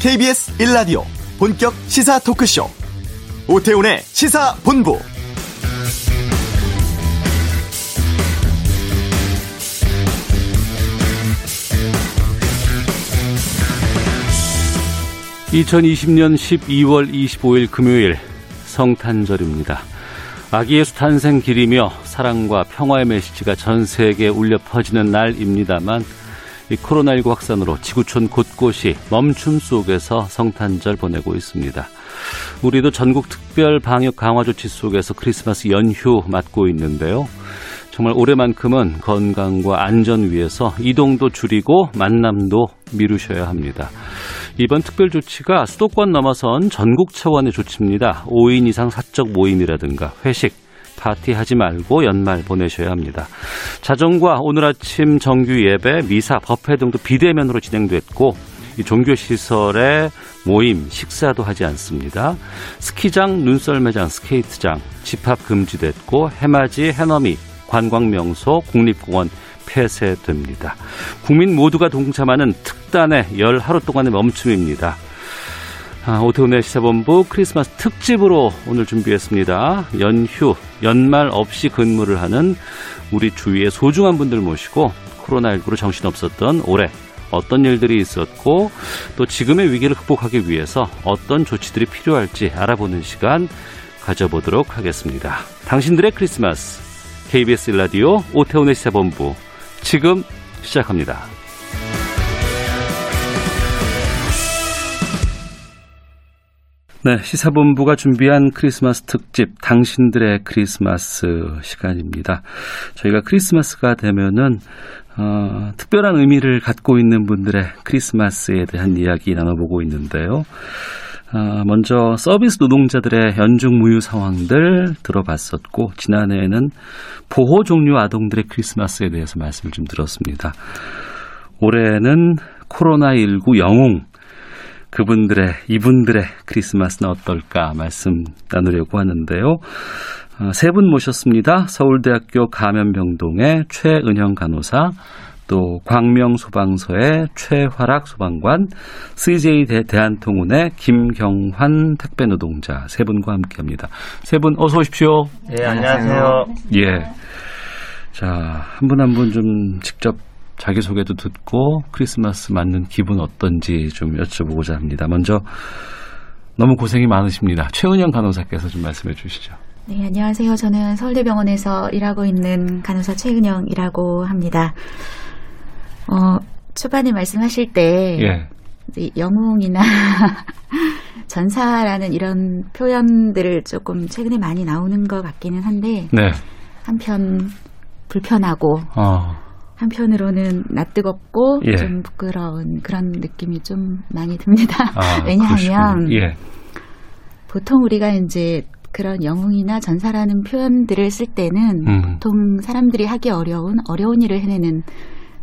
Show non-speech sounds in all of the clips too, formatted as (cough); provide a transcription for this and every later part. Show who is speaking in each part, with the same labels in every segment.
Speaker 1: KBS 1라디오 본격 시사 토크쇼 오태훈의 시사본부
Speaker 2: (2020년 12월 25일) 금요일 성탄절입니다. 아기 예수 탄생 길이며 사랑과 평화의 메시지가 전 세계에 울려 퍼지는 날입니다만 이 코로나19 확산으로 지구촌 곳곳이 멈춤 속에서 성탄절 보내고 있습니다. 우리도 전국 특별 방역 강화 조치 속에서 크리스마스 연휴 맞고 있는데요. 정말 올해만큼은 건강과 안전 위해서 이동도 줄이고 만남도 미루셔야 합니다. 이번 특별 조치가 수도권 넘어선 전국 차원의 조치입니다. 5인 이상 사적 모임이라든가 회식, 파티하지 말고 연말 보내셔야 합니다. 자정과 오늘 아침 정규 예배, 미사, 법회 등도 비대면으로 진행됐고 이 종교 시설에 모임, 식사도 하지 않습니다. 스키장, 눈썰 매장, 스케이트장 집합 금지됐고 해맞이, 해넘이, 관광 명소, 국립공원 폐쇄됩니다. 국민 모두가 동참하는 특단의 열 하루 동안의 멈춤입니다. 아, 오태훈의 시사본부 크리스마스 특집으로 오늘 준비했습니다. 연휴, 연말 없이 근무를 하는 우리 주위의 소중한 분들 모시고 코로나19로 정신없었던 올해 어떤 일들이 있었고 또 지금의 위기를 극복하기 위해서 어떤 조치들이 필요할지 알아보는 시간 가져보도록 하겠습니다. 당신들의 크리스마스 KBS 라디오 오태훈의 시사본부 지금 시작합니다. 네, 시사본부가 준비한 크리스마스 특집 당신들의 크리스마스 시간입니다. 저희가 크리스마스가 되면은 어, 특별한 의미를 갖고 있는 분들의 크리스마스에 대한 이야기 나눠보고 있는데요. 어, 먼저 서비스 노동자들의 연중 무휴 상황들 들어봤었고 지난해에는 보호 종류 아동들의 크리스마스에 대해서 말씀을 좀 들었습니다. 올해는 코로나19 영웅 그분들의 이분들의 크리스마스는 어떨까 말씀 나누려고 하는데요. 어, 세분 모셨습니다. 서울대학교 감염병동의 최은영 간호사, 또 광명 소방서의 최화락 소방관, CJ 대한통운의 김경환 택배 노동자 세 분과 함께합니다. 세 분 어서 오십시오.
Speaker 3: 예, 안녕하세요.
Speaker 2: 예. 자, 한 분 한 분 좀 직접 자기소개도 듣고 크리스마스 맞는 기분 어떤지 좀 여쭤보고자 합니다. 먼저 너무 고생이 많으십니다. 최은영 간호사께서 좀 말씀해 주시죠.
Speaker 4: 네, 안녕하세요. 저는 서울대병원에서 일하고 있는 간호사 최은영이라고 합니다. 어, 초반에 말씀하실 때
Speaker 2: 예.
Speaker 4: 영웅이나 (laughs) 전사라는 이런 표현들을 조금 최근에 많이 나오는 것 같기는 한데
Speaker 2: 네.
Speaker 4: 한편 불편하고
Speaker 2: 어.
Speaker 4: 한편으로는 낯뜨겁고
Speaker 2: 예.
Speaker 4: 좀 부끄러운 그런 느낌이 좀 많이 듭니다.
Speaker 2: 아, (laughs)
Speaker 4: 왜냐하면.
Speaker 2: 예.
Speaker 4: 보통 우리가 이제 그런 영웅이나 전사라는 표현들을 쓸 때는
Speaker 2: 음.
Speaker 4: 보통 사람들이 하기 어려운 어려운 일을 해내는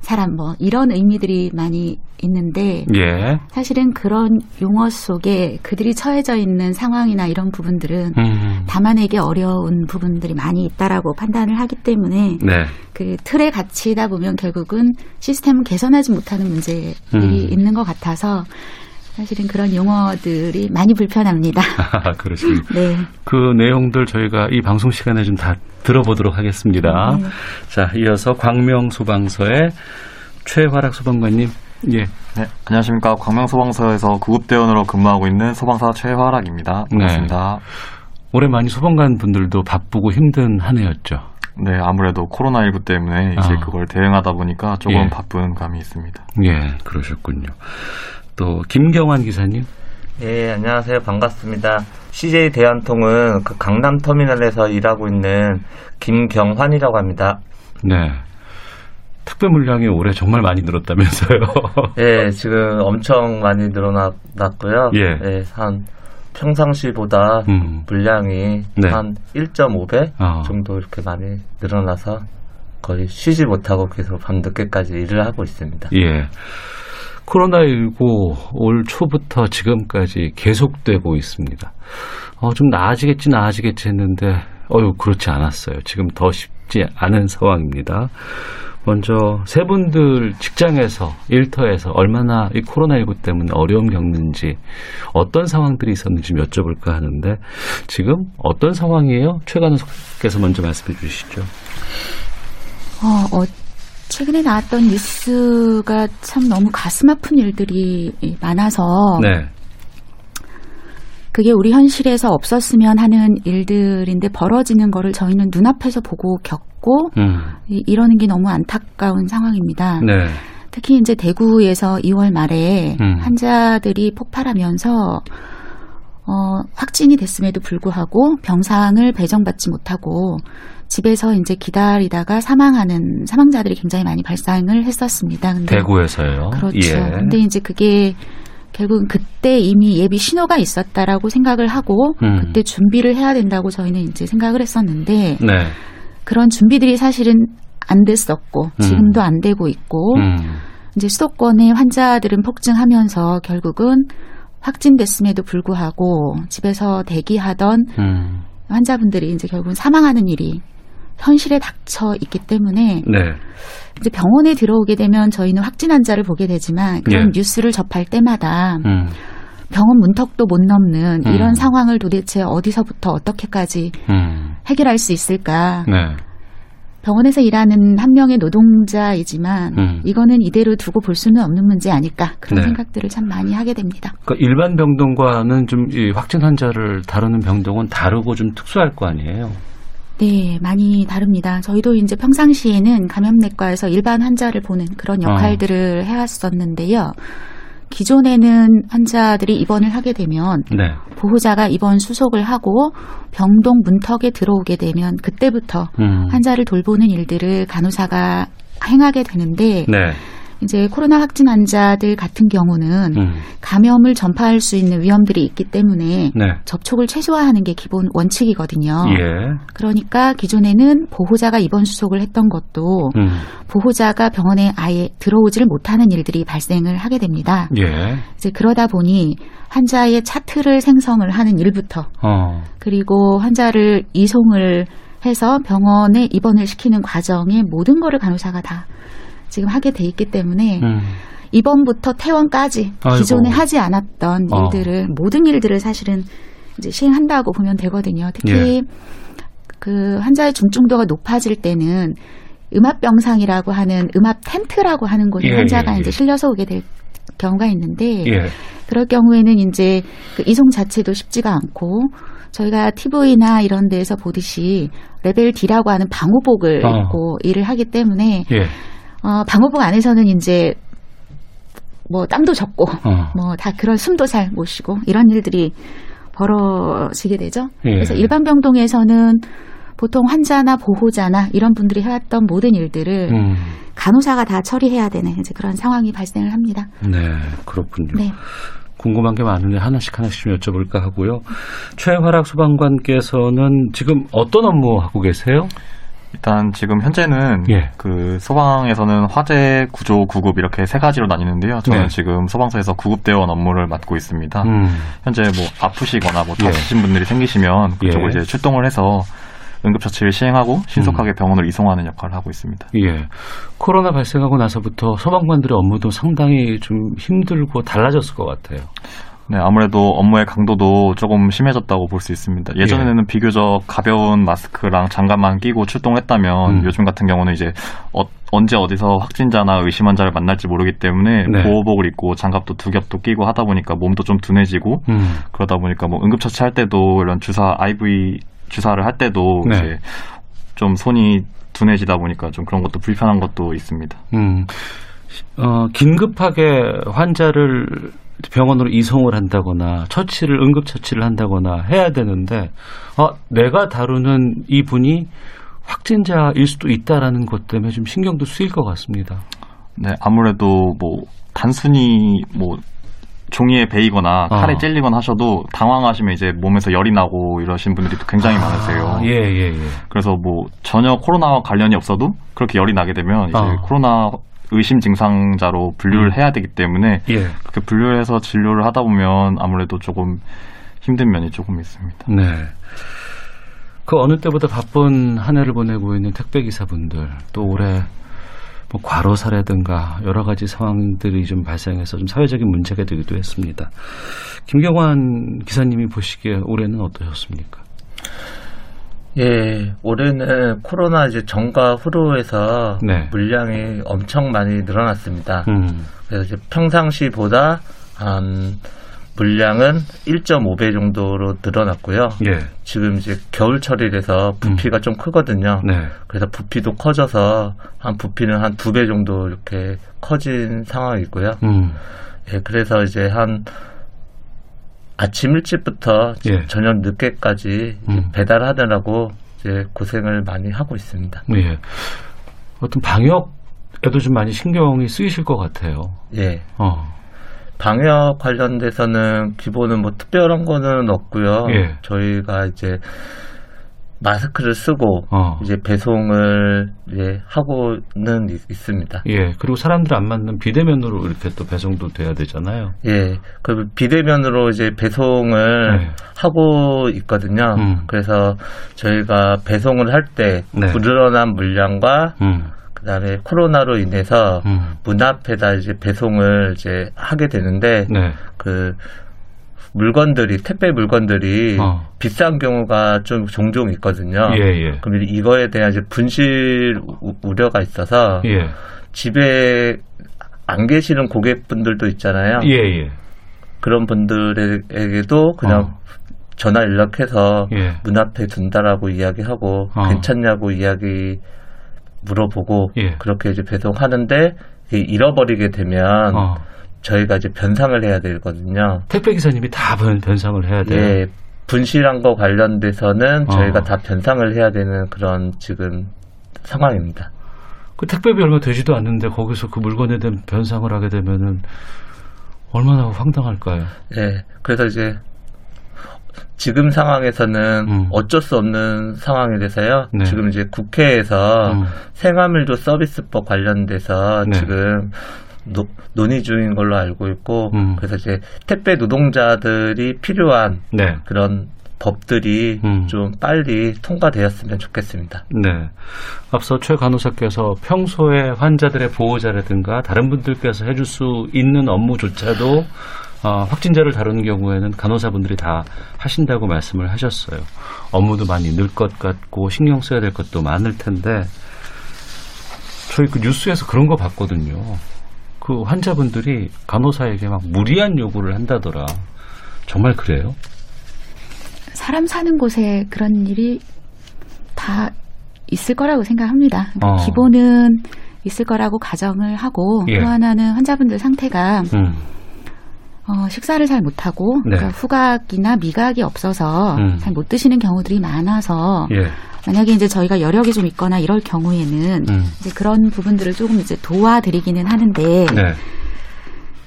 Speaker 4: 사람 뭐 이런 의미들이 많이 있는데
Speaker 2: 예.
Speaker 4: 사실은 그런 용어 속에 그들이 처해져 있는 상황이나 이런 부분들은
Speaker 2: 음.
Speaker 4: 담아내기 어려운 부분들이 많이 있다라고 판단을 하기 때문에
Speaker 2: 네.
Speaker 4: 그 틀에 갇히다 보면 결국은 시스템을 개선하지 못하는 문제들이
Speaker 2: 음.
Speaker 4: 있는 것 같아서 사실은 그런 용어들이 많이 불편합니다. (laughs)
Speaker 2: 그러시군요.
Speaker 4: 네.
Speaker 2: 그 내용들 저희가 이 방송 시간에 좀 다 들어보도록 하겠습니다.
Speaker 4: 네.
Speaker 2: 자, 이어서 광명소방서의 최화락 소방관님. 예.
Speaker 3: 네, 안녕하십니까. 광명소방서에서 구급대원으로 근무하고 있는 소방사 최화락입니다. 반갑습니다.
Speaker 2: 올해 많이 소방관 분들도 바쁘고 힘든 한 해였죠.
Speaker 3: 네, 아무래도 코로나19 때문에 이제
Speaker 2: 아.
Speaker 3: 그걸 대응하다 보니까 조금
Speaker 2: 예.
Speaker 3: 바쁜 감이 있습니다.
Speaker 2: 예, 그러셨군요. 또 김경환 기사님.
Speaker 5: 예, 안녕하세요. 반갑습니다. CJ 대한통은 그 강남 터미널에서 일하고 있는 김경환이라고 합니다.
Speaker 2: 네. 특배 물량이 올해 정말 많이 늘었다면서요. (laughs)
Speaker 5: 예, 지금 엄청 많이 늘어났고요.
Speaker 2: 예.
Speaker 5: 한 평상시보다
Speaker 2: 음.
Speaker 5: 물량이
Speaker 2: 네.
Speaker 5: 한 1.5배
Speaker 2: 아.
Speaker 5: 정도 이렇게 많이 늘어나서 거의 쉬지 못하고 계속 밤늦게까지 일을 하고 있습니다.
Speaker 2: 예. 코로나19 올 초부터 지금까지 계속되고 있습니다. 어, 좀 나아지겠지, 나아지겠지 했는데, 어유 그렇지 않았어요. 지금 더 쉽지 않은 상황입니다. 먼저 세 분들 직장에서 일터에서 얼마나 이 코로나19 때문에 어려움 겪는지 어떤 상황들이 있었는지 좀 여쭤볼까 하는데 지금 어떤 상황이에요? 최 간호께서 먼저 말씀해 주시죠.
Speaker 4: 어, 어, 최근에 나왔던 뉴스가 참 너무 가슴 아픈 일들이 많아서
Speaker 2: 네.
Speaker 4: 그게 우리 현실에서 없었으면 하는 일들인데 벌어지는 거를 저희는 눈앞에서 보고 겪고
Speaker 2: 음.
Speaker 4: 이, 이러는 게 너무 안타까운 상황입니다.
Speaker 2: 네.
Speaker 4: 특히 이제 대구에서 2월 말에
Speaker 2: 음.
Speaker 4: 환자들이 폭발하면서 어, 확진이 됐음에도 불구하고 병상을 배정받지 못하고 집에서 이제 기다리다가 사망하는 사망자들이 굉장히 많이 발생을 했었습니다. 근데
Speaker 2: 대구에서요.
Speaker 4: 그렇죠.
Speaker 2: 예.
Speaker 4: 근데 이제 그게 결국은 그때 이미 예비 신호가 있었다라고 생각을 하고
Speaker 2: 음.
Speaker 4: 그때 준비를 해야 된다고 저희는 이제 생각을 했었는데
Speaker 2: 네.
Speaker 4: 그런 준비들이 사실은 안 됐었고 지금도 안 되고 있고
Speaker 2: 음.
Speaker 4: 이제 수도권의 환자들은 폭증하면서 결국은 확진됐음에도 불구하고 집에서 대기하던
Speaker 2: 음.
Speaker 4: 환자분들이 이제 결국은 사망하는 일이 현실에 닥쳐 있기 때문에
Speaker 2: 네.
Speaker 4: 이제 병원에 들어오게 되면 저희는 확진 환자를 보게 되지만 그런
Speaker 2: 예.
Speaker 4: 뉴스를 접할 때마다
Speaker 2: 음.
Speaker 4: 병원 문턱도 못 넘는
Speaker 2: 음.
Speaker 4: 이런 상황을 도대체 어디서부터 어떻게까지
Speaker 2: 음.
Speaker 4: 해결할 수 있을까?
Speaker 2: 네.
Speaker 4: 병원에서 일하는 한 명의 노동자이지만
Speaker 2: 음.
Speaker 4: 이거는 이대로 두고 볼 수는 없는 문제 아닐까 그런
Speaker 2: 네.
Speaker 4: 생각들을 참 많이 하게 됩니다.
Speaker 2: 그러니까 일반 병동과는 좀이 확진 환자를 다루는 병동은 다르고 좀 특수할 거 아니에요.
Speaker 4: 네, 많이 다릅니다. 저희도 이제 평상시에는 감염내과에서 일반 환자를 보는 그런
Speaker 2: 어.
Speaker 4: 역할들을 해왔었는데요. 기존에는 환자들이 입원을 하게 되면
Speaker 2: 네.
Speaker 4: 보호자가 입원 수속을 하고 병동 문턱에 들어오게 되면 그때부터
Speaker 2: 음.
Speaker 4: 환자를 돌보는 일들을 간호사가 행하게 되는데
Speaker 2: 네.
Speaker 4: 이제 코로나 확진 환자들 같은 경우는
Speaker 2: 음.
Speaker 4: 감염을 전파할 수 있는 위험들이 있기 때문에
Speaker 2: 네.
Speaker 4: 접촉을 최소화하는 게 기본 원칙이거든요.
Speaker 2: 예.
Speaker 4: 그러니까 기존에는 보호자가 입원 수속을 했던 것도
Speaker 2: 음.
Speaker 4: 보호자가 병원에 아예 들어오지를 못하는 일들이 발생을 하게 됩니다.
Speaker 2: 예.
Speaker 4: 이제 그러다 보니 환자의 차트를 생성을 하는 일부터
Speaker 2: 어.
Speaker 4: 그리고 환자를 이송을 해서 병원에 입원을 시키는 과정의 모든 거를 간호사가 다 지금 하게 돼 있기 때문에
Speaker 2: 음.
Speaker 4: 입원부터 퇴원까지
Speaker 2: 아이고.
Speaker 4: 기존에 하지 않았던
Speaker 2: 어.
Speaker 4: 일들을 모든 일들을 사실은 이제 시행한다고 보면 되거든요. 특히
Speaker 2: 예.
Speaker 4: 그 환자의 중증도가 높아질 때는 음압병상이라고 하는 음압 텐트라고 하는 곳에
Speaker 2: 예,
Speaker 4: 환자가
Speaker 2: 예, 예.
Speaker 4: 이제 실려서 오게 될 경우가 있는데
Speaker 2: 예.
Speaker 4: 그럴 경우에는 이제 그 이송 자체도 쉽지가 않고 저희가 TV나 이런 데에서 보듯이 레벨 D라고 하는 방호복을
Speaker 2: 어.
Speaker 4: 입고 일을 하기 때문에
Speaker 2: 예.
Speaker 4: 어, 방호복 안에서는 이제 뭐 땀도 적고
Speaker 2: 어.
Speaker 4: 뭐다 그런 숨도 잘 못 쉬고 이런 일들이 벌어지게 되죠.
Speaker 2: 예.
Speaker 4: 그래서 일반 병동에서는 보통 환자나 보호자나 이런 분들이 해왔던 모든 일들을
Speaker 2: 음.
Speaker 4: 간호사가 다 처리해야 되는 이제 그런 상황이 발생을 합니다.
Speaker 2: 네. 그렇군요.
Speaker 4: 네.
Speaker 2: 궁금한 게 많은데 하나씩 하나씩 좀 여쭤볼까 하고요. 최화락 소방관께서는 지금 어떤 업무 하고 계세요?
Speaker 3: 일단 지금 현재는
Speaker 2: 예.
Speaker 3: 그 소방에서는 화재 구조 구급 이렇게 세 가지로 나뉘는데요. 저는
Speaker 2: 네.
Speaker 3: 지금 소방서에서 구급대원 업무를 맡고 있습니다.
Speaker 2: 음.
Speaker 3: 현재 뭐 아프시거나 뭐
Speaker 2: 예.
Speaker 3: 다치신 분들이 생기시면 그쪽으로
Speaker 2: 예.
Speaker 3: 이제 출동을 해서 응급처치를 시행하고 신속하게 병원을 이송하는 역할을 하고 있습니다.
Speaker 2: 예. 코로나 발생하고 나서부터 소방관들의 업무도 상당히 좀 힘들고 달라졌을 것 같아요.
Speaker 3: 네, 아무래도 업무의 강도도 조금 심해졌다고 볼 수 있습니다. 예전에는 비교적 가벼운 마스크랑 장갑만 끼고 출동했다면
Speaker 2: 음.
Speaker 3: 요즘 같은 경우는 이제 어- 언제 어디서 확진자나 의심 환자를 만날지 모르기 때문에
Speaker 2: 네.
Speaker 3: 보호복을 입고 장갑도 두 겹도 끼고 하다 보니까 몸도 좀 둔해지고
Speaker 2: 음.
Speaker 3: 그러다 보니까 뭐 응급처치 할 때도 이런 주사 IV 주사를 할 때도
Speaker 2: 네.
Speaker 3: 이제 좀 손이 둔해지다 보니까 좀 그런 것도 불편한 것도 있습니다.
Speaker 2: 음. 어, 긴급하게 환자를 병원으로 이송을 한다거나 처치를 응급 처치를 한다거나 해야 되는데 어, 내가 다루는 이분이 확진자일 수도 있다라는 것 때문에 좀 신경도 쓰일 것 같습니다.
Speaker 3: 네, 아무래도 뭐 단순히 뭐 종이에 베이거나
Speaker 2: 아.
Speaker 3: 칼에 찔리거나 하셔도 당황하시면 이제 몸에서 열이 나고 이러신 분들이 또 굉장히 많으세요.
Speaker 2: 아, 예, 예, 예.
Speaker 3: 그래서 뭐 전혀 코로나와 관련이 없어도 그렇게 열이 나게 되면 이제
Speaker 2: 아.
Speaker 3: 코로나 의심 증상자로 분류를 해야 되기 때문에
Speaker 2: 예.
Speaker 3: 그렇게 분류를 해서 진료를 하다 보면 아무래도 조금 힘든 면이 조금 있습니다.
Speaker 2: 네. 그 어느 때보다 바쁜 한 해를 보내고 있는 택배 기사분들 또 올해 뭐 과로사라든가 여러 가지 상황들이 좀 발생해서 좀 사회적인 문제가 되기도 했습니다. 김경환 기사님이 보시기에 올해는 어떠셨습니까?
Speaker 5: 예, 올해는 코로나 이제 전과 후로 해서
Speaker 2: 네.
Speaker 5: 물량이 엄청 많이 늘어났습니다.
Speaker 2: 음,
Speaker 5: 그래서 이제 평상시보다 한 물량은 1.5배 정도로 늘어났고요.
Speaker 2: 예,
Speaker 5: 지금 이제 겨울철이라서 부피가 좀 크거든요.
Speaker 2: 네,
Speaker 5: 그래서 부피도 커져서 한 부피는 한 두 배 정도 이렇게 커진 상황이고요.
Speaker 2: 음,
Speaker 5: 예, 그래서 이제 한 아침 일찍부터
Speaker 2: 예.
Speaker 5: 저녁 늦게까지
Speaker 2: 음.
Speaker 5: 배달하느라고 이제 고생을 많이 하고 있습니다.
Speaker 2: 예. 어떤 방역에도 좀 많이 신경이 쓰이실 것 같아요.
Speaker 5: 예.
Speaker 2: 어,
Speaker 5: 방역 관련돼서는 기본은 뭐 특별한 거는 없고요.
Speaker 2: 예.
Speaker 5: 저희가 이제 마스크를 쓰고
Speaker 2: 어.
Speaker 5: 이제 배송을 이제 하고는 있, 있습니다.
Speaker 2: 예. 그리고 사람들 안 맞는 비대면으로 이렇게 또 배송도 돼야 되잖아요.
Speaker 5: 예, 그 비대면으로 이제 배송을
Speaker 2: 네.
Speaker 5: 하고 있거든요.
Speaker 2: 음.
Speaker 5: 그래서 저희가 배송을 할때
Speaker 2: 네.
Speaker 5: 불어난 물량과
Speaker 2: 음,
Speaker 5: 그다음에 코로나로 인해서
Speaker 2: 음.
Speaker 5: 문 앞에다 이제 배송을 이제 하게 되는데
Speaker 2: 네.
Speaker 5: 그 물건들이 택배 물건들이
Speaker 2: 어.
Speaker 5: 비싼 경우가 좀 종종 있거든요.
Speaker 2: 예, 예.
Speaker 5: 그럼 이거에 대한 이제 분실 우- 우려가 있어서
Speaker 2: 예.
Speaker 5: 집에 안 계시는 고객분들도 있잖아요.
Speaker 2: 예, 예.
Speaker 5: 그런 분들에게도 그냥
Speaker 2: 어.
Speaker 5: 전화 연락해서
Speaker 2: 예.
Speaker 5: 문 앞에 둔다라고 이야기하고
Speaker 2: 어.
Speaker 5: 괜찮냐고 이야기 물어보고
Speaker 2: 예.
Speaker 5: 그렇게 이제 배송하는데 잃어버리게 되면
Speaker 2: 어.
Speaker 5: 저희가 이제 변상을 해야 되거든요.
Speaker 2: 택배 기사님이 다 변- 변상을 해야 돼요.
Speaker 5: 예, 분실한 거 관련돼서는
Speaker 2: 어.
Speaker 5: 저희가 다 변상을 해야 되는 그런 지금 상황입니다.
Speaker 2: 그 택배비 얼마 되지도 않는데 거기서 그 물건에 대한 변상을 하게 되면은 얼마나 황당할까요?
Speaker 5: 예, 그래서 이제 지금 상황에서는
Speaker 2: 음.
Speaker 5: 어쩔 수 없는 상황이 돼서요.
Speaker 2: 네.
Speaker 5: 지금 이제 국회에서
Speaker 2: 음.
Speaker 5: 생활밀도 서비스법 관련돼서
Speaker 2: 네.
Speaker 5: 지금 노- 논의 중인 걸로 알고 있고
Speaker 2: 음.
Speaker 5: 그래서 이제 택배 노동자들이 필요한
Speaker 2: 네.
Speaker 5: 그런 법들이
Speaker 2: 음.
Speaker 5: 좀 빨리 통과되었으면 좋겠습니다.
Speaker 2: 네. 앞서 최 간호사께서 평소에 환자들의 보호자라든가 다른 분들께서 해줄 수 있는 업무조차도 어, 확진자를 다루는 경우에는 간호사분들이 다 하신다고 말씀을 하셨어요. 업무도 많이 늘 것 같고 신경 써야 될 것도 많을 텐데 저희 그 뉴스에서 그런 거 봤거든요. 그 환자분들이 간호사에게 막 무리한 요구를 한다더라. 정말 그래요?
Speaker 4: 사람 사는 곳에 그런 일이 다 있을 거라고 생각합니다. 그러니까
Speaker 2: 어.
Speaker 4: 기본은 있을 거라고 가정을 하고
Speaker 2: 예.
Speaker 4: 또 하나는 환자분들 상태가
Speaker 2: 음.
Speaker 4: 어, 식사를 잘 못하고
Speaker 2: 네.
Speaker 4: 그러니까 후각이나 미각이 없어서
Speaker 2: 음.
Speaker 4: 잘못 드시는 경우들이 많아서
Speaker 2: 예.
Speaker 4: 만약에 이제 저희가 여력이 좀 있거나 이럴 경우에는
Speaker 2: 음.
Speaker 4: 이제 그런 부분들을 조금 이제 도와드리기는 하는데
Speaker 2: 네.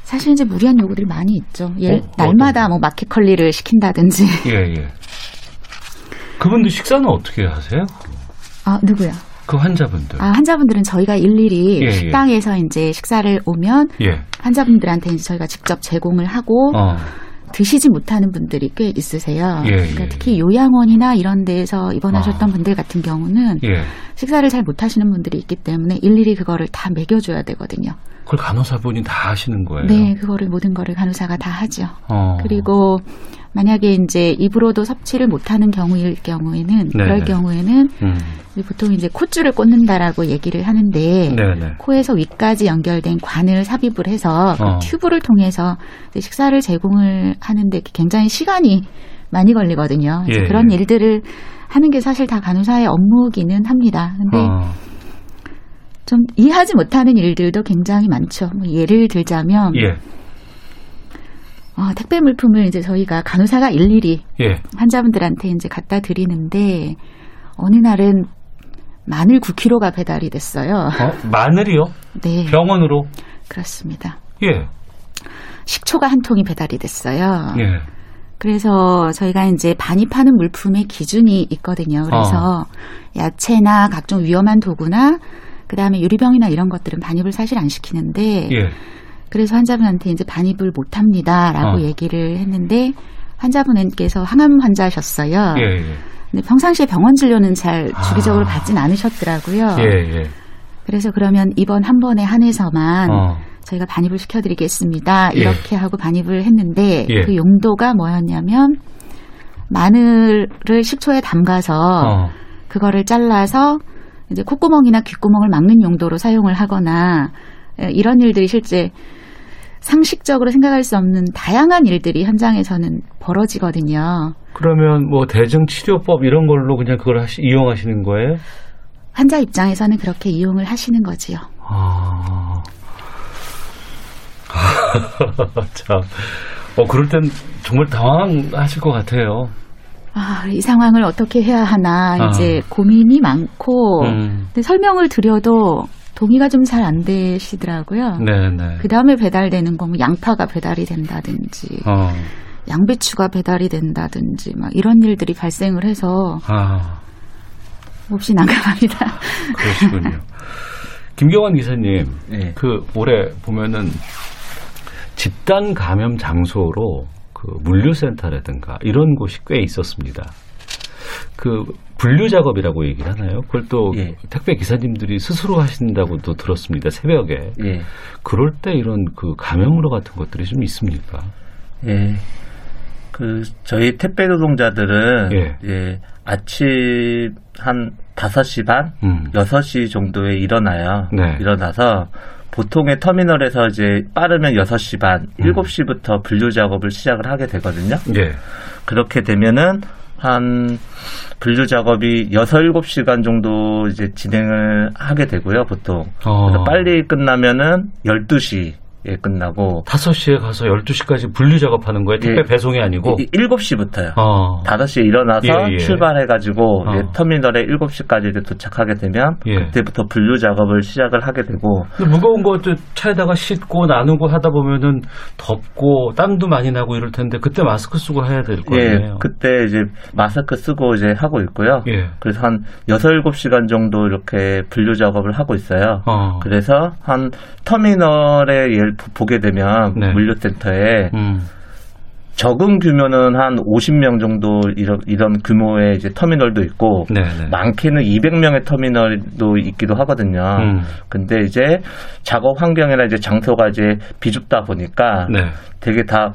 Speaker 4: 사실 이제 무리한 요구들이 많이 있죠. 예,
Speaker 2: 어,
Speaker 4: 날마다 뭐 마켓컬리를 시킨다든지.
Speaker 2: 예, 예. 그분들 식사는 어떻게 하세요?
Speaker 4: 아 누구야?
Speaker 2: 그 환자분들.
Speaker 4: 아 환자분들은 저희가 일일이
Speaker 2: 예, 예.
Speaker 4: 식당에서 이제 식사를 오면
Speaker 2: 예.
Speaker 4: 환자분들한테 이제 저희가 직접 제공을 하고
Speaker 2: 어.
Speaker 4: 드시지 못하는 분들이 꽤 있으세요.
Speaker 2: 예,
Speaker 4: 그러니까
Speaker 2: 예,
Speaker 4: 특히 요양원이나 이런 데에서 입원하셨던
Speaker 2: 아.
Speaker 4: 분들 같은 경우는
Speaker 2: 예.
Speaker 4: 식사를 잘 못하시는 분들이 있기 때문에 일일이 그거를 다 먹여줘야 되거든요.
Speaker 2: 그걸 간호사분이 다 하시는 거예요.
Speaker 4: 네, 그거를 모든 거를 간호사가 다 하죠.
Speaker 2: 어.
Speaker 4: 그리고 만약에 이제 입으로도 섭취를 못하는 경우일 경우에는 그럴
Speaker 2: 네네.
Speaker 4: 경우에는
Speaker 2: 음.
Speaker 4: 보통 이제 콧줄을 꽂는다라고 얘기를 하는데
Speaker 2: 네네.
Speaker 4: 코에서 위까지 연결된 관을 삽입을 해서 그
Speaker 2: 어.
Speaker 4: 튜브를 통해서 식사를 제공을 하는데 굉장히 시간이 많이 걸리거든요.
Speaker 2: 예,
Speaker 4: 그런
Speaker 2: 예.
Speaker 4: 일들을 하는 게 사실 다 간호사의 업무기는 합니다. 근데
Speaker 2: 어.
Speaker 4: 좀 이해하지 못하는 일들도 굉장히 많죠. 뭐 예를 들자면
Speaker 2: 예.
Speaker 4: 어, 택배 물품을 이제 저희가 간호사가 일일이
Speaker 2: 예.
Speaker 4: 환자분들한테 이제 갖다 드리는데 어느 날은 마늘 9kg가 배달이 됐어요.
Speaker 2: 어? 마늘이요? (laughs)
Speaker 4: 네,
Speaker 2: 병원으로?
Speaker 4: 그렇습니다.
Speaker 2: 예.
Speaker 4: 식초가 한 통이 배달이 됐어요.
Speaker 2: 예.
Speaker 4: 그래서 저희가 이제 반입하는 물품의 기준이 있거든요. 그래서 야채나 각종 위험한 도구나 그다음에 유리병이나 이런 것들은 반입을 사실 안 시키는데
Speaker 2: 예.
Speaker 4: 그래서 환자분한테 이제 반입을 못 합니다라고
Speaker 2: 어.
Speaker 4: 얘기를 했는데 환자분께서 항암 환자셨어요.
Speaker 2: 예. 예.
Speaker 4: 근데 평상시에 병원 진료는 잘 주기적으로 받진 않으셨더라고요.
Speaker 2: 예, 예.
Speaker 4: 그래서 그러면 이번 한 번에 한해서만
Speaker 2: 어.
Speaker 4: 저희가 반입을 시켜드리겠습니다.
Speaker 2: 예.
Speaker 4: 이렇게 하고 반입을 했는데
Speaker 2: 예.
Speaker 4: 그 용도가 뭐였냐면 마늘을 식초에 담가서
Speaker 2: 어.
Speaker 4: 그거를 잘라서 이제 콧구멍이나 귓구멍을 막는 용도로 사용을 하거나 에, 이런 일들이 실제 상식적으로 생각할 수 없는 다양한 일들이 현장에서는 벌어지거든요.
Speaker 2: 그러면 뭐 대증 치료법 이런 걸로 그냥 그걸 하시, 이용하시는 거예요?
Speaker 4: 환자 입장에서는 그렇게 이용을 하시는 거지요.
Speaker 2: 아. (laughs) 참. 어, 그럴 땐 정말 당황하실 것 같아요.
Speaker 4: 아, 이 상황을 어떻게 해야 하나
Speaker 2: 아.
Speaker 4: 이제 고민이 많고
Speaker 2: 음.
Speaker 4: 설명을 드려도 동의가 좀 잘 안 되시더라고요.
Speaker 2: 네네.
Speaker 4: 그 다음에 배달되는 거뭐 양파가 배달이 된다든지
Speaker 2: 어.
Speaker 4: 양배추가 배달이 된다든지 막 이런 일들이 발생을 해서
Speaker 2: 아,
Speaker 4: 몹시 난감합니다. (laughs)
Speaker 2: 그러시군요. 김경환 기사님,
Speaker 5: 예.
Speaker 2: 그 올해 보면은 집단 감염 장소로 그 물류센터라든가 이런 곳이 꽤 있었습니다. 그 분류 작업이라고 얘기를 하나요? 그걸 또
Speaker 5: 예.
Speaker 2: 택배 기사님들이 스스로 하신다고도 들었습니다. 새벽에.
Speaker 5: 예.
Speaker 2: 그럴 때 이런 그 감염으로 같은 것들이 좀 있습니까?
Speaker 5: 예. 그 저희 택배 노동자들은
Speaker 2: 예.
Speaker 5: 예. 아침 한 5시 반,
Speaker 2: 음.
Speaker 5: 6시 정도에 일어나요.
Speaker 2: 네.
Speaker 5: 일어나서 보통의 터미널에서 이제 빠르면 6시 반,
Speaker 2: 음.
Speaker 5: 7시부터 분류 작업을 시작을 하게 되거든요.
Speaker 2: 예.
Speaker 5: 그렇게 되면은 한 분류 작업이 6, 7시간 정도 이제 진행을 하게 되고요, 보통.
Speaker 2: 어.
Speaker 5: 빨리 끝나면은 12시 에 끝나고
Speaker 2: 5시에 가서 12시까지 분류 작업하는 거예요? 택배
Speaker 5: 예.
Speaker 2: 배송이 아니고?
Speaker 5: 7시부터요.
Speaker 2: 어.
Speaker 5: 5시에 일어나서
Speaker 2: 예, 예.
Speaker 5: 출발해 가지고
Speaker 2: 어.
Speaker 5: 이제 터미널에 7시까지 이제 도착하게 되면
Speaker 2: 예.
Speaker 5: 그때부터 분류 작업을 시작을 하게 되고
Speaker 2: 무거운 것도 차에다가 싣고 나누고 하다 보면은 덥고 땀도 많이 나고 이럴 텐데 그때 마스크 쓰고 해야 될 거
Speaker 5: 예,
Speaker 2: 아니에요?
Speaker 5: 그때 이제 마스크 쓰고 이제 하고 있고요.
Speaker 2: 예.
Speaker 5: 그래서 한 6, 7시간 정도 이렇게 분류 작업을 하고 있어요.
Speaker 2: 어.
Speaker 5: 그래서 한 터미널에 예를 보- 보게 되면
Speaker 2: 네.
Speaker 5: 물류센터에
Speaker 2: 음.
Speaker 5: 적은 규모는 한 50명 정도 이런, 이런 규모의 이제 터미널도 있고
Speaker 2: 네, 네.
Speaker 5: 많게는 200명의 터미널도 있기도 하거든요.
Speaker 2: 음.
Speaker 5: 근데 이제 작업 환경이나 이제 장소가 이제 비좁다 보니까
Speaker 2: 네.
Speaker 5: 되게 다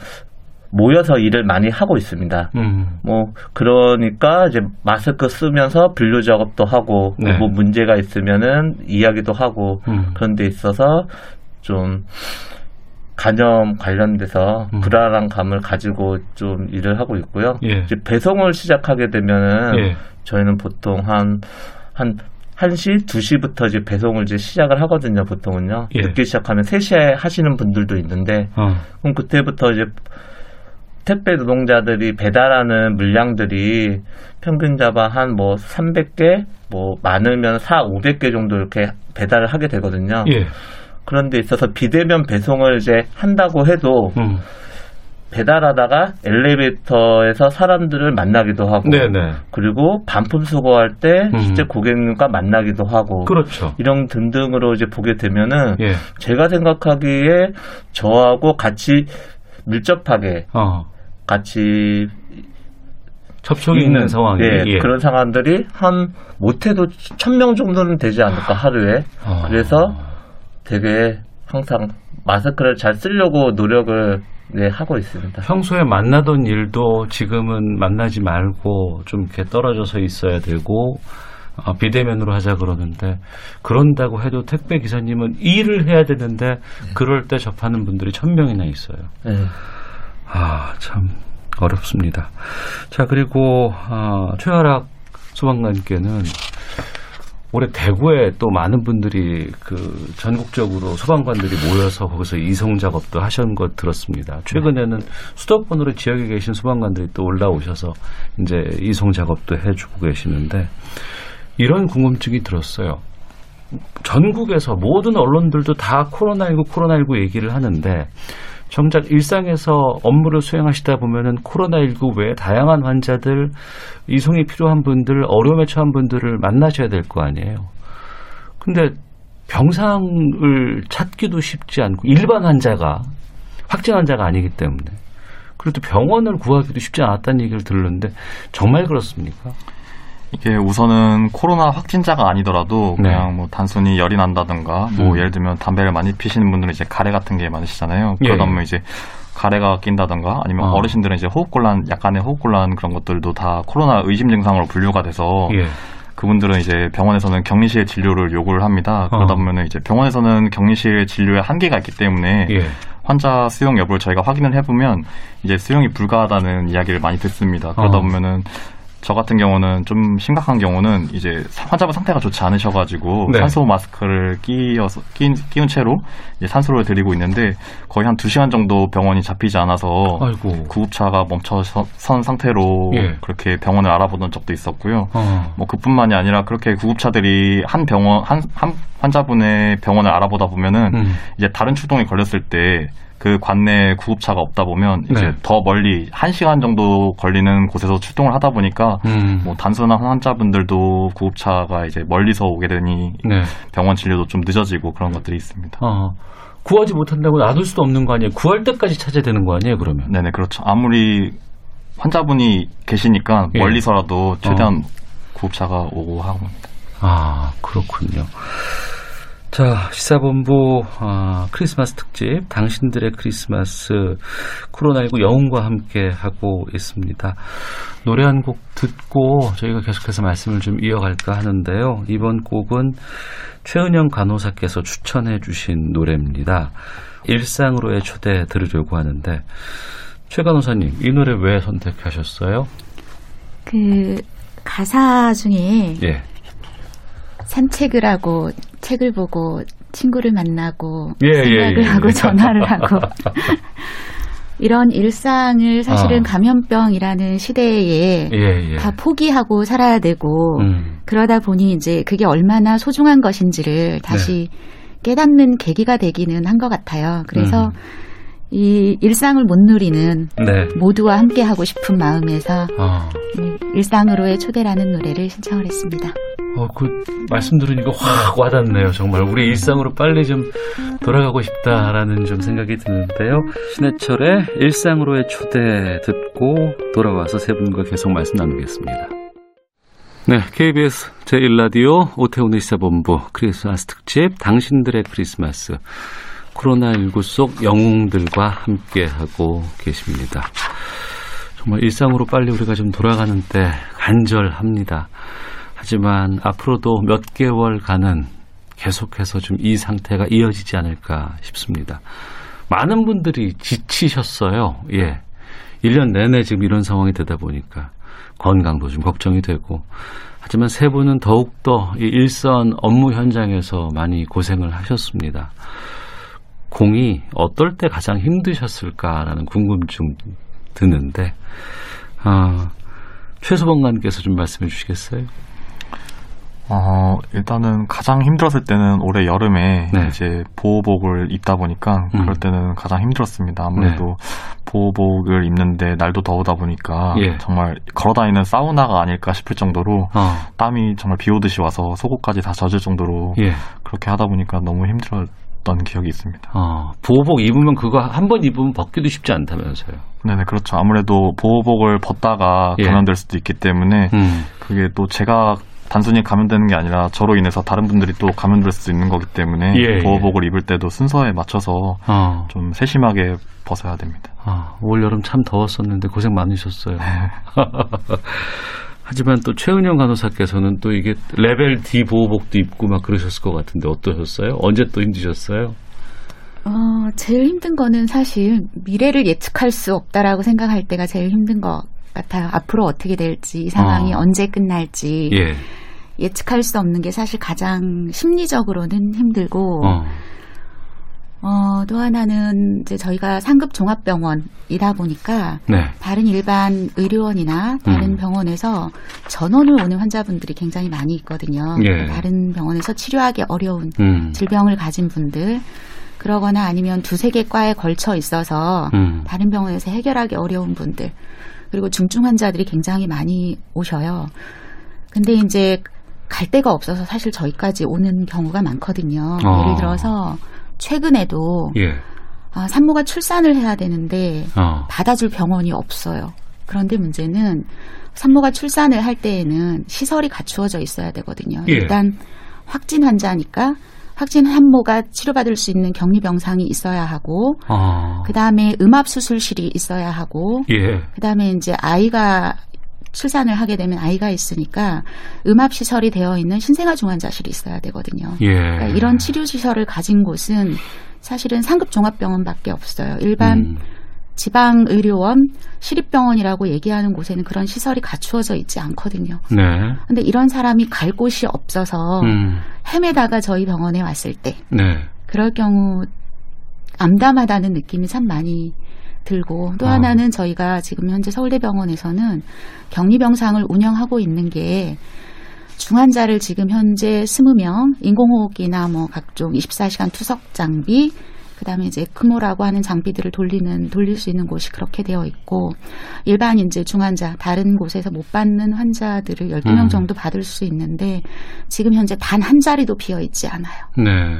Speaker 5: 모여서 일을 많이 하고 있습니다.
Speaker 2: 음.
Speaker 5: 뭐 그러니까 이제 마스크 쓰면서 분류 작업도 하고
Speaker 2: 네.
Speaker 5: 뭐 문제가 있으면은 이야기도 하고
Speaker 2: 음.
Speaker 5: 그런 데 있어서 좀 간염 관련돼서
Speaker 2: 음.
Speaker 5: 불안한 감을 가지고 좀 일을 하고 있고요.
Speaker 2: 예.
Speaker 5: 이제 배송을 시작하게 되면은
Speaker 2: 예.
Speaker 5: 저희는 보통 한, 한, 1시, 2시부터 이제 배송을 이제 시작을 하거든요, 보통은요.
Speaker 2: 예.
Speaker 5: 늦게 시작하면 3시에 하시는 분들도 있는데,
Speaker 2: 어.
Speaker 5: 그럼 그때부터 이제 택배 노동자들이 배달하는 물량들이 평균 잡아 한 뭐 300개, 뭐 많으면 4, 500개 정도 이렇게 배달을 하게 되거든요.
Speaker 2: 예.
Speaker 5: 그런 데 있어서 비대면 배송을 이제 한다고 해도
Speaker 2: 음.
Speaker 5: 배달하다가 엘리베이터에서 사람들을 만나기도 하고
Speaker 2: 네네.
Speaker 5: 그리고 반품 수거할 때
Speaker 2: 음.
Speaker 5: 실제 고객님과 만나기도 하고
Speaker 2: 그렇죠.
Speaker 5: 이런 등등으로 이제 보게 되면은
Speaker 2: 예.
Speaker 5: 제가 생각하기에 저하고 같이 밀접하게
Speaker 2: 어.
Speaker 5: 같이
Speaker 2: 접촉이 있는, 상황이.
Speaker 5: 예,
Speaker 2: 예.
Speaker 5: 그런 사람들이 한 못해도 천 명 정도는 되지 않을까 하루에
Speaker 2: 어.
Speaker 5: 그래서 되게 항상 마스크를 잘 쓰려고 노력을 네, 하고 있습니다.
Speaker 2: 평소에 만나던 일도 지금은 만나지 말고 좀 이렇게 떨어져서 있어야 되고 어, 비대면으로 하자 그러는데 그런다고 해도 택배 기사님은 일을 해야 되는데 그럴 때 접하는 분들이 천 명이나 있어요.
Speaker 5: 네.
Speaker 2: 아, 참 어렵습니다. 자, 그리고 아, 최하락 소방관께는 올해 대구에 또 많은 분들이 그 전국적으로 소방관들이 모여서 거기서 이송 작업도 하신 것 들었습니다. 최근에는 수도권으로 지역에 계신 소방관들이 또 올라오셔서 이제 이송 작업도 해주고 계시는데 이런 궁금증이 들었어요. 전국에서 모든 언론들도 다 코로나19, 코로나19 얘기를 하는데 정작 일상에서 업무를 수행하시다 보면은 코로나19 외에 다양한 환자들, 이송이 필요한 분들, 어려움에 처한 분들을 만나셔야 될 거 아니에요. 근데 병상을 찾기도 쉽지 않고 일반 환자가 확진 환자가 아니기 때문에 그래도 병원을 구하기도 쉽지 않았다는 얘기를 들었는데 정말 그렇습니까?
Speaker 3: 이게 우선은 코로나 확진자가 아니더라도
Speaker 2: 네.
Speaker 3: 그냥 뭐 단순히 열이 난다든가 뭐
Speaker 2: 음.
Speaker 3: 예를 들면 담배를 많이 피시는 분들은 이제 가래 같은 게 많으시잖아요.
Speaker 2: 예,
Speaker 3: 그러다
Speaker 2: 예.
Speaker 3: 보면 이제 가래가 낀다든가 아니면
Speaker 2: 어.
Speaker 3: 어르신들은 이제 호흡곤란 약간의 호흡곤란 그런 것들도 다 코로나 의심 증상으로 분류가 돼서
Speaker 2: 예.
Speaker 3: 그분들은 이제 병원에서는 격리실 진료를 요구를 합니다. 그러다
Speaker 2: 어.
Speaker 3: 보면은 이제 병원에서는 격리실 진료에 한계가 있기 때문에
Speaker 2: 예.
Speaker 3: 환자 수용 여부를 저희가 확인을 해보면 이제 수용이 불가하다는 이야기를 많이 듣습니다. 그러다
Speaker 2: 어.
Speaker 3: 보면은 저 같은 경우는 좀 심각한 경우는 이제 환자분 상태가 좋지 않으셔가지고
Speaker 2: 네.
Speaker 3: 산소 마스크를 끼어서 끼, 끼운 채로 이제 산소를 드리고 있는데 거의 한 두 시간 정도 병원이 잡히지 않아서
Speaker 2: 아이고.
Speaker 3: 구급차가 멈춰 선 상태로
Speaker 2: 예.
Speaker 3: 그렇게 병원을 알아보던 적도 있었고요.
Speaker 2: 어.
Speaker 3: 뭐 그뿐만이 아니라 그렇게 구급차들이 한 병원 한, 한 환자분의 병원을 알아보다 보면은
Speaker 2: 음.
Speaker 3: 이제 다른 출동이 걸렸을 때 그 관내 구급차가 없다 보면 이제
Speaker 2: 네.
Speaker 3: 더 멀리 한 시간 정도 걸리는 곳에서 출동을 하다 보니까
Speaker 2: 음.
Speaker 3: 뭐 단순한 환자분들도 구급차가 이제 멀리서 오게 되니
Speaker 2: 네.
Speaker 3: 병원 진료도 좀 늦어지고 그런 것들이 있습니다.
Speaker 2: 어. 구하지 못한다고 놔둘 수도 없는 거 아니에요? 구할 때까지 찾아야 되는 거 아니에요, 그러면?
Speaker 3: 네네 그렇죠. 아무리 환자분이 계시니까
Speaker 2: 예.
Speaker 3: 멀리서라도 최대한 구급차가 오고 하고
Speaker 2: 아, 그렇군요. 자, 시사본부 아, 크리스마스 특집 당신들의 크리스마스 코로나19 영웅과 함께 하고 있습니다. 노래 한 곡 듣고 저희가 계속해서 말씀을 좀 이어갈까 하는데요. 이번 곡은 최은영 간호사께서 추천해 주신 노래입니다. 일상으로의 초대 들으려고 하는데 최 간호사님 이 노래 왜 선택하셨어요?
Speaker 4: 그 가사 중에
Speaker 2: 예.
Speaker 4: 산책을 하고 책을 보고 친구를 만나고
Speaker 2: 예,
Speaker 4: 생각을
Speaker 2: 예, 예.
Speaker 4: 하고 전화를 하고 (laughs) 이런 일상을 사실은
Speaker 2: 아.
Speaker 4: 감염병이라는 시대에
Speaker 2: 예, 예.
Speaker 4: 다 포기하고 살아야 되고
Speaker 2: 음.
Speaker 4: 그러다 보니 이제 그게 얼마나 소중한 것인지를 다시 깨닫는 계기가 되기는 한 것 같아요. 그래서
Speaker 2: 음.
Speaker 4: 이 일상을 못 누리는
Speaker 2: 네.
Speaker 4: 모두와 함께 하고 싶은 마음에서
Speaker 2: 아.
Speaker 4: 이 일상으로의 초대라는 노래를 신청을 했습니다.
Speaker 2: 어, 그 말씀 들으니까 확 와닿네요. 정말 우리 일상으로 빨리 좀 돌아가고 싶다라는 좀 생각이 드는데요. 신해철의 일상으로의 초대 듣고 돌아와서 세 분과 계속 말씀 나누겠습니다. 네, KBS 제1라디오 오태훈의 시사본부 크리스마스 특집 당신들의 크리스마스 코로나19 속 영웅들과 함께하고 계십니다. 정말 일상으로 빨리 우리가 좀 돌아가는 때 간절합니다. 하지만 앞으로도 몇 개월간은 계속해서 좀 이 상태가 이어지지 않을까 싶습니다. 많은 분들이 지치셨어요. 예. 1년 내내 지금 이런 상황이 되다 보니까 건강도 좀 걱정이 되고 하지만 세 분은 더욱더 이 일선 업무 현장에서 많이 고생을 하셨습니다. 공이 어떨 때 가장 힘드셨을까라는 궁금증 드는데 아, 최소봉 관께서 좀 말씀해 주시겠어요?
Speaker 3: 어, 일단은 가장 힘들었을 때는 올해 여름에
Speaker 2: 네.
Speaker 3: 이제 보호복을 입다 보니까
Speaker 2: 음.
Speaker 3: 그럴 때는 가장 힘들었습니다. 아무래도 보호복을 입는데 날도 더우다 보니까
Speaker 2: 예.
Speaker 3: 정말 걸어다니는 사우나가 아닐까 싶을 정도로
Speaker 2: 어,
Speaker 3: 땀이 정말 비 오듯이 와서 속옷까지 다 젖을 정도로
Speaker 2: 예.
Speaker 3: 그렇게 하다 보니까 너무 힘들었 던 기억이 있습니다.
Speaker 2: 어, 보호복 입으면 그거 한 번 입으면 벗기도 쉽지 않다면서요.
Speaker 3: 네네 그렇죠. 아무래도 보호복을 벗다가
Speaker 2: 예.
Speaker 3: 감염될 수도 있기 때문에
Speaker 2: 음.
Speaker 3: 그게 또 제가 단순히 감염되는 게 아니라 저로 인해서 다른 분들이 또 감염될 수 있는 거기 때문에
Speaker 2: 예, 예.
Speaker 3: 보호복을 입을 때도 순서에 맞춰서
Speaker 2: 어,
Speaker 3: 좀 세심하게 벗어야 됩니다.
Speaker 2: 아, 올 여름 참 더웠었는데 고생 많으셨어요. (laughs) 하지만 또 최은영 간호사께서는 또 이게 레벨 D 보호복도 입고 막 그러셨을 것 같은데 어떠셨어요? 언제 또 힘드셨어요?
Speaker 4: 어, 제일 힘든 거는 사실 미래를 예측할 수 없다라고 생각할 때가 제일 힘든 것 같아요. 앞으로 어떻게 될지, 이 상황이
Speaker 2: 어.
Speaker 4: 언제 끝날지
Speaker 2: 예.
Speaker 4: 예측할 수 없는 게 사실 가장 심리적으로는 힘들고,
Speaker 2: 어.
Speaker 4: 어, 또 하나는 이제 저희가 상급 종합병원이다 보니까
Speaker 2: 네.
Speaker 4: 다른 일반 의료원이나 다른
Speaker 2: 음.
Speaker 4: 병원에서 전원을 오는 환자분들이 굉장히 많이 있거든요.
Speaker 2: 예.
Speaker 4: 다른 병원에서 치료하기 어려운
Speaker 2: 음.
Speaker 4: 질병을 가진 분들, 그러거나 아니면 두세 개 과에 걸쳐 있어서
Speaker 2: 음.
Speaker 4: 다른 병원에서 해결하기 어려운 분들, 그리고 중증 환자들이 굉장히 많이 오셔요. 근데 이제 갈 데가 없어서 사실 저희까지 오는 경우가 많거든요.
Speaker 2: 어.
Speaker 4: 예를 들어서 최근에도
Speaker 2: 예.
Speaker 4: 아, 산모가 출산을 해야 되는데
Speaker 2: 어.
Speaker 4: 받아줄 병원이 없어요. 그런데 문제는 산모가 출산을 할 때에는 시설이 갖추어져 있어야 되거든요.
Speaker 2: 예.
Speaker 4: 일단 확진 환자니까 확진 산모가 치료받을 수 있는 격리병상이 있어야 하고
Speaker 2: 아,
Speaker 4: 그 다음에 음압 수술실이 있어야 하고
Speaker 2: 예.
Speaker 4: 그 다음에 이제 아이가 출산을 하게 되면 아이가 있으니까 음압 시설이 되어 있는 신생아 중환자실이 있어야 되거든요.
Speaker 2: 예.
Speaker 4: 그러니까 이런 치료 시설을 가진 곳은 사실은 상급 종합병원밖에 없어요. 일반
Speaker 2: 음,
Speaker 4: 지방 의료원, 시립병원이라고 얘기하는 곳에는 그런 시설이 갖추어져 있지 않거든요.
Speaker 2: 네.
Speaker 4: 근데 이런 사람이 갈 곳이 없어서
Speaker 2: 음,
Speaker 4: 헤매다가 저희 병원에 왔을 때
Speaker 2: 네.
Speaker 4: 그럴 경우 암담하다는 느낌이 참 많이 들고 또
Speaker 2: 아.
Speaker 4: 하나는 저희가 지금 현재 서울대병원에서는 격리병상을 운영하고 있는 게 중환자를 지금 현재 20명 인공호흡기나 뭐 각종 24시간 투석 장비 그다음에 이제 크모라고 하는 장비들을 돌리는 돌릴 수 있는 곳이 그렇게 되어 있고 일반 이제 중환자 다른 곳에서 못 받는 환자들을 12명
Speaker 2: 음.
Speaker 4: 정도 받을 수 있는데 지금 현재 단 한 자리도 비어 있지 않아요.
Speaker 2: 네.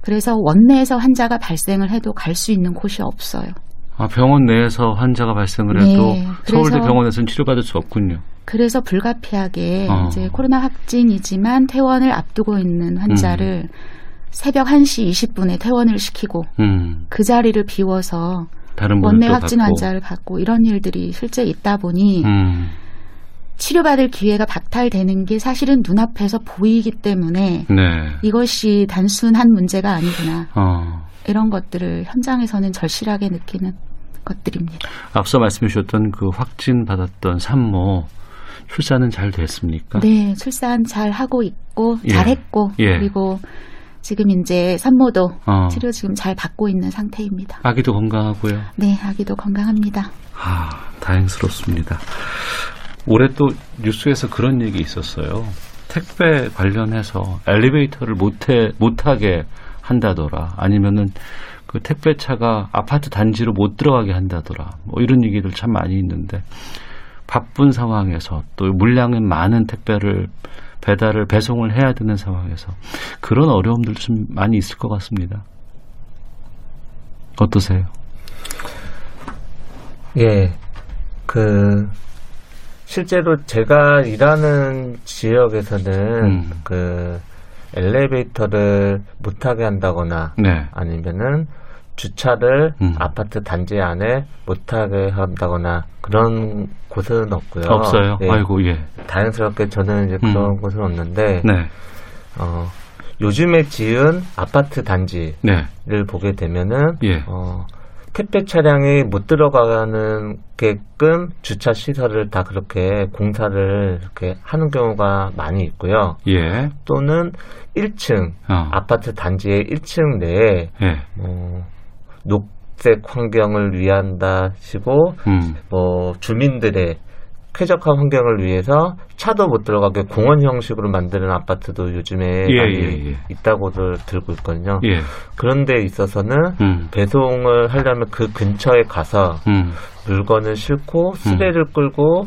Speaker 4: 그래서 원내에서 환자가 발생을 해도 갈 수 있는 곳이 없어요.
Speaker 2: 아, 병원 내에서 환자가 발생을
Speaker 4: 네,
Speaker 2: 해도
Speaker 4: 그래서-
Speaker 2: 서울대 병원에서는 치료받을 수 없군요.
Speaker 4: 그래서 불가피하게
Speaker 2: 어.
Speaker 4: 이제 코로나 확진이지만 퇴원을 앞두고 있는 환자를 새벽 1시 20분에 퇴원을 시키고
Speaker 2: 음,
Speaker 4: 그 자리를 비워서 원내
Speaker 2: 또
Speaker 4: 확진
Speaker 2: 받고.
Speaker 4: 환자를 받고 이런 일들이 실제 있다 보니
Speaker 2: 음,
Speaker 4: 치료받을 기회가 박탈되는 게 사실은 눈앞에서 보이기 때문에
Speaker 2: 네.
Speaker 4: 이것이 단순한 문제가 아니구나.
Speaker 2: 어,
Speaker 4: 이런 것들을 현장에서는 절실하게 느끼는 것들입니다.
Speaker 2: 앞서 말씀해 주셨던 그 확진 받았던 산모 출산은 잘 됐습니까?
Speaker 4: 네, 출산 잘 하고 있고
Speaker 2: 예.
Speaker 4: 잘 했고
Speaker 2: 예.
Speaker 4: 그리고 지금 이제 산모도
Speaker 2: 어.
Speaker 4: 치료 지금 잘 받고 있는 상태입니다.
Speaker 2: 아기도 건강하고요.
Speaker 4: 네, 아기도 건강합니다.
Speaker 2: 아, 다행스럽습니다. 올해 또 뉴스에서 그런 얘기 있었어요. 택배 관련해서 엘리베이터를 못해 못하게 한다더라. 아니면은 그 택배차가 아파트 단지로 못 들어가게 한다더라. 뭐 이런 얘기들 참 많이 있는데 바쁜 상황에서 또 물량은 많은 택배를 배달을 배송을 해야 되는 상황에서 그런 어려움들 좀 많이 있을 것 같습니다. 어떠세요?
Speaker 5: 예, 그 실제로 제가 일하는 지역에서는
Speaker 2: 음.
Speaker 5: 그 엘리베이터를 못하게 한다거나
Speaker 2: 네.
Speaker 5: 아니면은 주차를
Speaker 2: 음.
Speaker 5: 아파트 단지 안에 못하게 한다거나 그런 곳은 없고요.
Speaker 2: 없어요.
Speaker 5: 예,
Speaker 2: 아이고 예.
Speaker 5: 다행스럽게 저는 이제 그런
Speaker 2: 음.
Speaker 5: 곳은 없는데
Speaker 2: 네.
Speaker 5: 어, 요즘에 지은 아파트 단지를
Speaker 2: 네.
Speaker 5: 보게 되면은
Speaker 2: 예.
Speaker 5: 어, 택배 차량이 못 들어가는 게끔 주차 시설을 다 그렇게 공사를 이렇게 하는 경우가 많이 있고요.
Speaker 2: 예.
Speaker 5: 또는 1층
Speaker 2: 어.
Speaker 5: 아파트 단지의 1층 내에
Speaker 2: 예.
Speaker 5: 뭐 녹색 환경을 위한다시고
Speaker 2: 음.
Speaker 5: 뭐 주민들의 쾌적한 환경을 위해서 차도 못 들어가게 공원 형식으로 만드는 아파트도 요즘에
Speaker 2: 예,
Speaker 5: 많이
Speaker 2: 예, 예.
Speaker 5: 있다고들 들고 있거든요.
Speaker 2: 예.
Speaker 5: 그런 데 있어서는
Speaker 2: 음.
Speaker 5: 배송을 하려면 그 근처에 가서
Speaker 2: 음.
Speaker 5: 물건을 싣고 수레를 끌고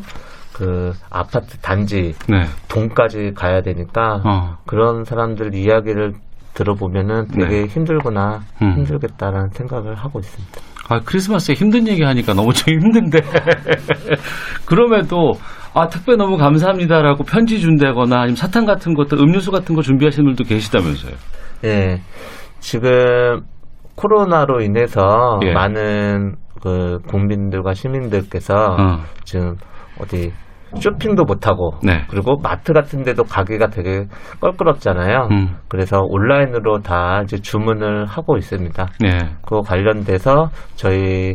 Speaker 5: 그 아파트 단지
Speaker 2: 네.
Speaker 5: 동까지 가야 되니까
Speaker 2: 어.
Speaker 5: 그런 사람들 이야기를 들어보면은 되게
Speaker 2: 네.
Speaker 5: 힘들구나
Speaker 2: 음.
Speaker 5: 힘들겠다라는 생각을 하고 있습니다.
Speaker 2: 아, 크리스마스에 힘든 얘기 하니까 너무 좀 힘든데. (laughs) 그럼에도, 아, 택배 너무 감사합니다라고 편지 준다거나 아니면 사탕 같은 것들, 음료수 같은 거 준비하시는 분들도 계시다면서요.
Speaker 5: 예, 지금 코로나로 인해서
Speaker 2: 예.
Speaker 5: 많은 그 국민들과 시민들께서
Speaker 2: 어.
Speaker 5: 지금 어디 쇼핑도 못하고
Speaker 2: 네.
Speaker 5: 그리고 마트 같은 데도 가기가 되게 껄끄럽잖아요.
Speaker 2: 음.
Speaker 5: 그래서 온라인으로 다 이제 주문을 하고 있습니다.
Speaker 2: 네.
Speaker 5: 그거 관련돼서 저희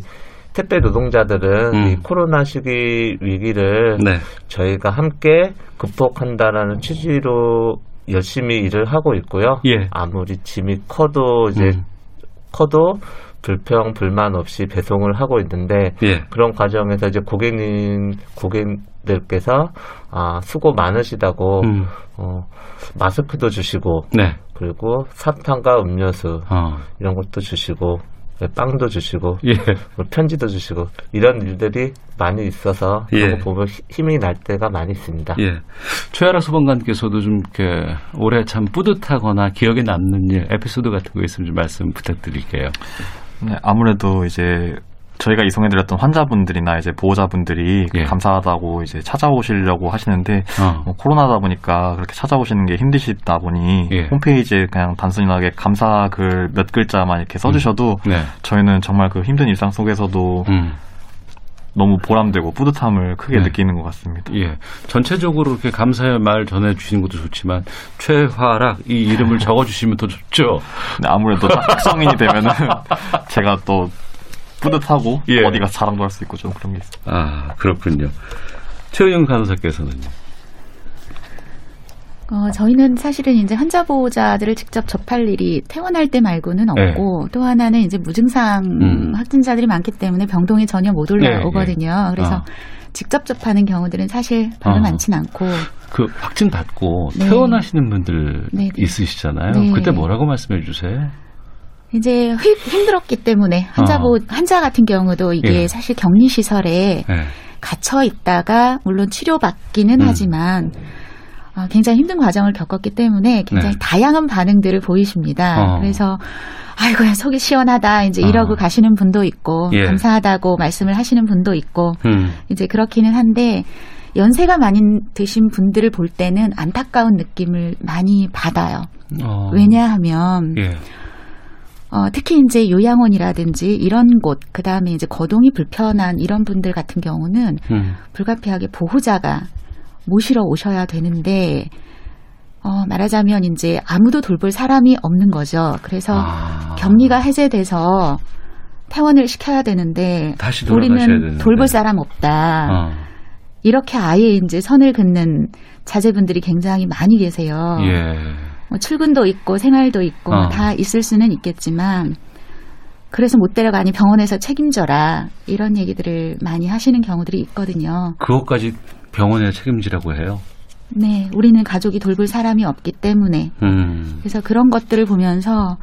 Speaker 5: 택배 노동자들은
Speaker 2: 음.
Speaker 5: 이 코로나 시기 위기를
Speaker 2: 네.
Speaker 5: 저희가 함께 극복한다라는 취지로 열심히 일을 하고 있고요.
Speaker 2: 예.
Speaker 5: 아무리 짐이 커도 이제
Speaker 2: 음.
Speaker 5: 커도 불평 불만 없이 배송을 하고 있는데
Speaker 2: 예.
Speaker 5: 그런 과정에서 이제 고객님 고객들께서 아 수고 많으시다고
Speaker 2: 음.
Speaker 5: 어, 마스크도 주시고
Speaker 2: 네.
Speaker 5: 그리고 사탕과 음료수
Speaker 2: 어.
Speaker 5: 이런 것도 주시고 네, 빵도 주시고
Speaker 2: 예.
Speaker 5: 뭐 편지도 주시고 이런 일들이 많이 있어서
Speaker 2: 예.
Speaker 5: 그런 거 보면 히- 힘이 날 때가 많이 있습니다.
Speaker 2: 예. 최하라 소방관께서도 좀 이렇게 올해 참 뿌듯하거나 기억에 남는 일, 에피소드 같은 거 있으면 좀 말씀 부탁드릴게요.
Speaker 3: 네, 아무래도 이제 저희가 이송해드렸던 환자분들이나 이제 보호자분들이
Speaker 2: 예.
Speaker 3: 감사하다고 이제 찾아오시려고 하시는데
Speaker 2: 어.
Speaker 3: 뭐 코로나다 보니까 그렇게 찾아오시는 게 힘드시다 보니
Speaker 2: 예.
Speaker 3: 홈페이지에 그냥 단순하게 감사 글 몇 글자만 이렇게 써주셔도
Speaker 2: 네.
Speaker 3: 저희는 정말 그 힘든 일상 속에서도
Speaker 2: 음.
Speaker 3: 너무 보람되고 뿌듯함을 크게
Speaker 2: 네.
Speaker 3: 느끼는 것 같습니다.
Speaker 2: 예. 전체적으로 이렇게 감사의 말 전해주시는 것도 좋지만, 최화락, 이 이름을 (laughs) 적어주시면 더 좋죠.
Speaker 3: 아무래도 작성인이 되면은 (laughs) 제가 또 뿌듯하고
Speaker 2: 예.
Speaker 3: 어디가 자랑도 할 수 있고 좀 그런 게 있습니다.
Speaker 2: 아, 그렇군요. 최은영 간호사께서는요.
Speaker 4: 어, 저희는 사실은 이제 환자 보호자들을 직접 접할 일이 퇴원할 때 말고는 없고 또 하나는 이제 무증상
Speaker 2: 네. 음.
Speaker 4: 확진자들이 많기 때문에 병동에 전혀 못 올라오거든요. 그래서
Speaker 2: 아.
Speaker 4: 직접 접하는 경우들은 사실 별로
Speaker 2: 어.
Speaker 4: 많진 않고
Speaker 2: 그 확진 받고
Speaker 4: 네.
Speaker 2: 퇴원하시는 분들
Speaker 4: 네, 네.
Speaker 2: 있으시잖아요.
Speaker 4: 네.
Speaker 2: 그때 뭐라고 말씀해 주세요?
Speaker 4: 이제 휘- 힘들었기 때문에 환자
Speaker 2: 어.
Speaker 4: 보 환자 같은 경우도 이게
Speaker 2: 예.
Speaker 4: 사실 격리 시설에
Speaker 2: 네.
Speaker 4: 갇혀 있다가 물론 치료받기는
Speaker 2: 음.
Speaker 4: 하지만 어, 굉장히 힘든 과정을 겪었기 때문에 굉장히
Speaker 2: 네.
Speaker 4: 다양한 반응들을 보이십니다.
Speaker 2: 어.
Speaker 4: 그래서 아이고 야 속이 시원하다 이제
Speaker 2: 어.
Speaker 4: 이러고 가시는 분도 있고
Speaker 2: 예.
Speaker 4: 감사하다고 말씀을 하시는 분도 있고
Speaker 2: 음.
Speaker 4: 이제 그렇기는 한데 연세가 많이 드신 분들을 볼 때는 안타까운 느낌을 많이 받아요.
Speaker 2: 어.
Speaker 4: 왜냐하면
Speaker 2: 예.
Speaker 4: 어, 특히 이제 요양원이라든지 이런 곳, 그 다음에 이제 거동이 불편한 이런 분들 같은 경우는
Speaker 2: 음.
Speaker 4: 불가피하게 보호자가 모시러 오셔야 되는데, 어, 말하자면 이제 아무도 돌볼 사람이 없는 거죠. 그래서
Speaker 2: 아.
Speaker 4: 격리가 해제돼서 퇴원을 시켜야 되는데, 우리는
Speaker 2: 되는데.
Speaker 4: 돌볼 사람 없다.
Speaker 2: 어.
Speaker 4: 이렇게 아예 이제 선을 긋는 자제분들이 굉장히 많이 계세요.
Speaker 2: 예.
Speaker 4: 뭐 출근도 있고 생활도 있고
Speaker 2: 어.
Speaker 4: 다 있을 수는 있겠지만 그래서 못 데려가니 병원에서 책임져라 이런 얘기들을 많이 하시는 경우들이 있거든요.
Speaker 2: 그것까지 병원에 책임지라고 해요.
Speaker 4: 네, 우리는 가족이 돌볼 사람이 없기 때문에
Speaker 2: 음.
Speaker 4: 그래서 그런 것들을 보면서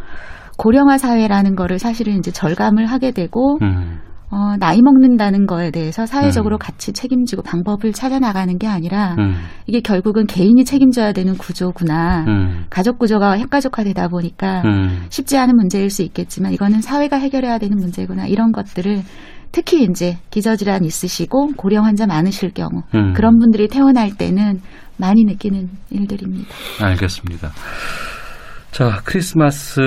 Speaker 4: 고령화 사회라는 거를 사실은 이제 절감을 하게 되고
Speaker 2: 음.
Speaker 4: 어, 나이 먹는다는 거에 대해서 사회적으로
Speaker 2: 음.
Speaker 4: 같이 책임지고 방법을 찾아 나가는 게 아니라
Speaker 2: 음.
Speaker 4: 이게 결국은 개인이 책임져야 되는 구조구나.
Speaker 2: 음.
Speaker 4: 가족 구조가 핵가족화되다 보니까
Speaker 2: 음.
Speaker 4: 쉽지 않은 문제일 수 있겠지만 이거는 사회가 해결해야 되는 문제구나 이런 것들을 특히 이제 기저질환 있으시고 고령 환자 많으실 경우
Speaker 2: 음.
Speaker 4: 그런 분들이 퇴원할 때는 많이 느끼는 일들입니다.
Speaker 2: 알겠습니다. 자, 크리스마스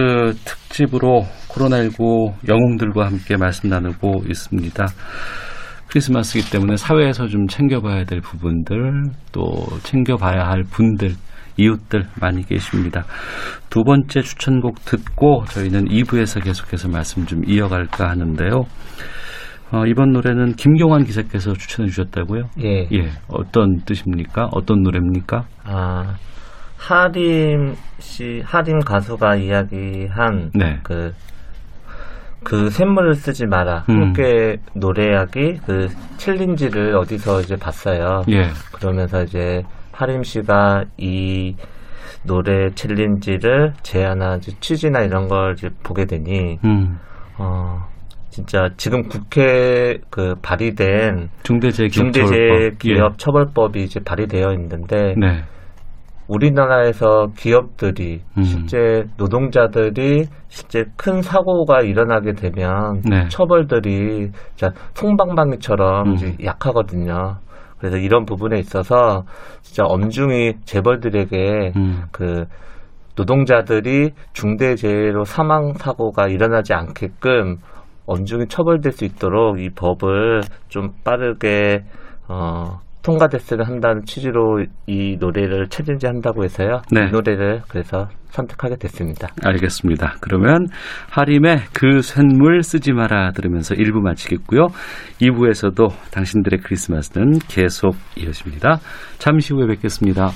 Speaker 2: 특집으로 코로나19 영웅들과 함께 말씀 나누고 있습니다. 크리스마스이기 때문에 사회에서 좀 챙겨봐야 될 부분들, 또 챙겨봐야 할 분들, 이웃들 많이 계십니다. 두 번째 추천곡 듣고 저희는 2부에서 계속해서 말씀 좀 이어갈까 하는데요. 어, 이번 노래는 김경환 기자께서 추천해 주셨다고요?
Speaker 5: 예.
Speaker 2: 예, 어떤 뜻입니까? 어떤 노래입니까?
Speaker 5: 아, 하림 씨, 하림 가수가 이야기한
Speaker 2: 네.
Speaker 5: 그, 그 샘물을 쓰지 마라.
Speaker 2: 음.
Speaker 5: 함께 노래하기 그 챌린지를 어디서 이제 봤어요.
Speaker 2: 예.
Speaker 5: 그러면서 이제 하림 씨가 이 노래 챌린지를 제안한 취지나 이런 걸 이제 보게 되니
Speaker 2: 음.
Speaker 5: 어 진짜 지금 국회 그 발의된
Speaker 2: 중대재해기업처벌법.
Speaker 5: 중대재해기업 처벌법이 이제 발의되어 있는데
Speaker 2: 예. 네.
Speaker 5: 우리나라에서 기업들이
Speaker 2: 음.
Speaker 5: 실제 노동자들이 실제 큰 사고가 일어나게 되면
Speaker 2: 네.
Speaker 5: 처벌들이 진짜 송방망이처럼
Speaker 2: 음.
Speaker 5: 이제 약하거든요. 그래서 이런 부분에 있어서 진짜 엄중히 재벌들에게
Speaker 2: 음.
Speaker 5: 그 노동자들이 중대재해로 사망 사고가 일어나지 않게끔 엄중히 처벌될 수 있도록 이 법을 좀 빠르게 어, 통과됐으면 한다는 취지로 이 노래를 챌린지 한다고 해서요.
Speaker 2: 네.
Speaker 5: 이 노래를 그래서 선택하게 됐습니다.
Speaker 2: 알겠습니다. 그러면 하림의 그 쇳물 쓰지 마라 들으면서 1부 마치겠고요. 2부에서도 당신들의 크리스마스는 계속 이어집니다. 잠시 후에 뵙겠습니다.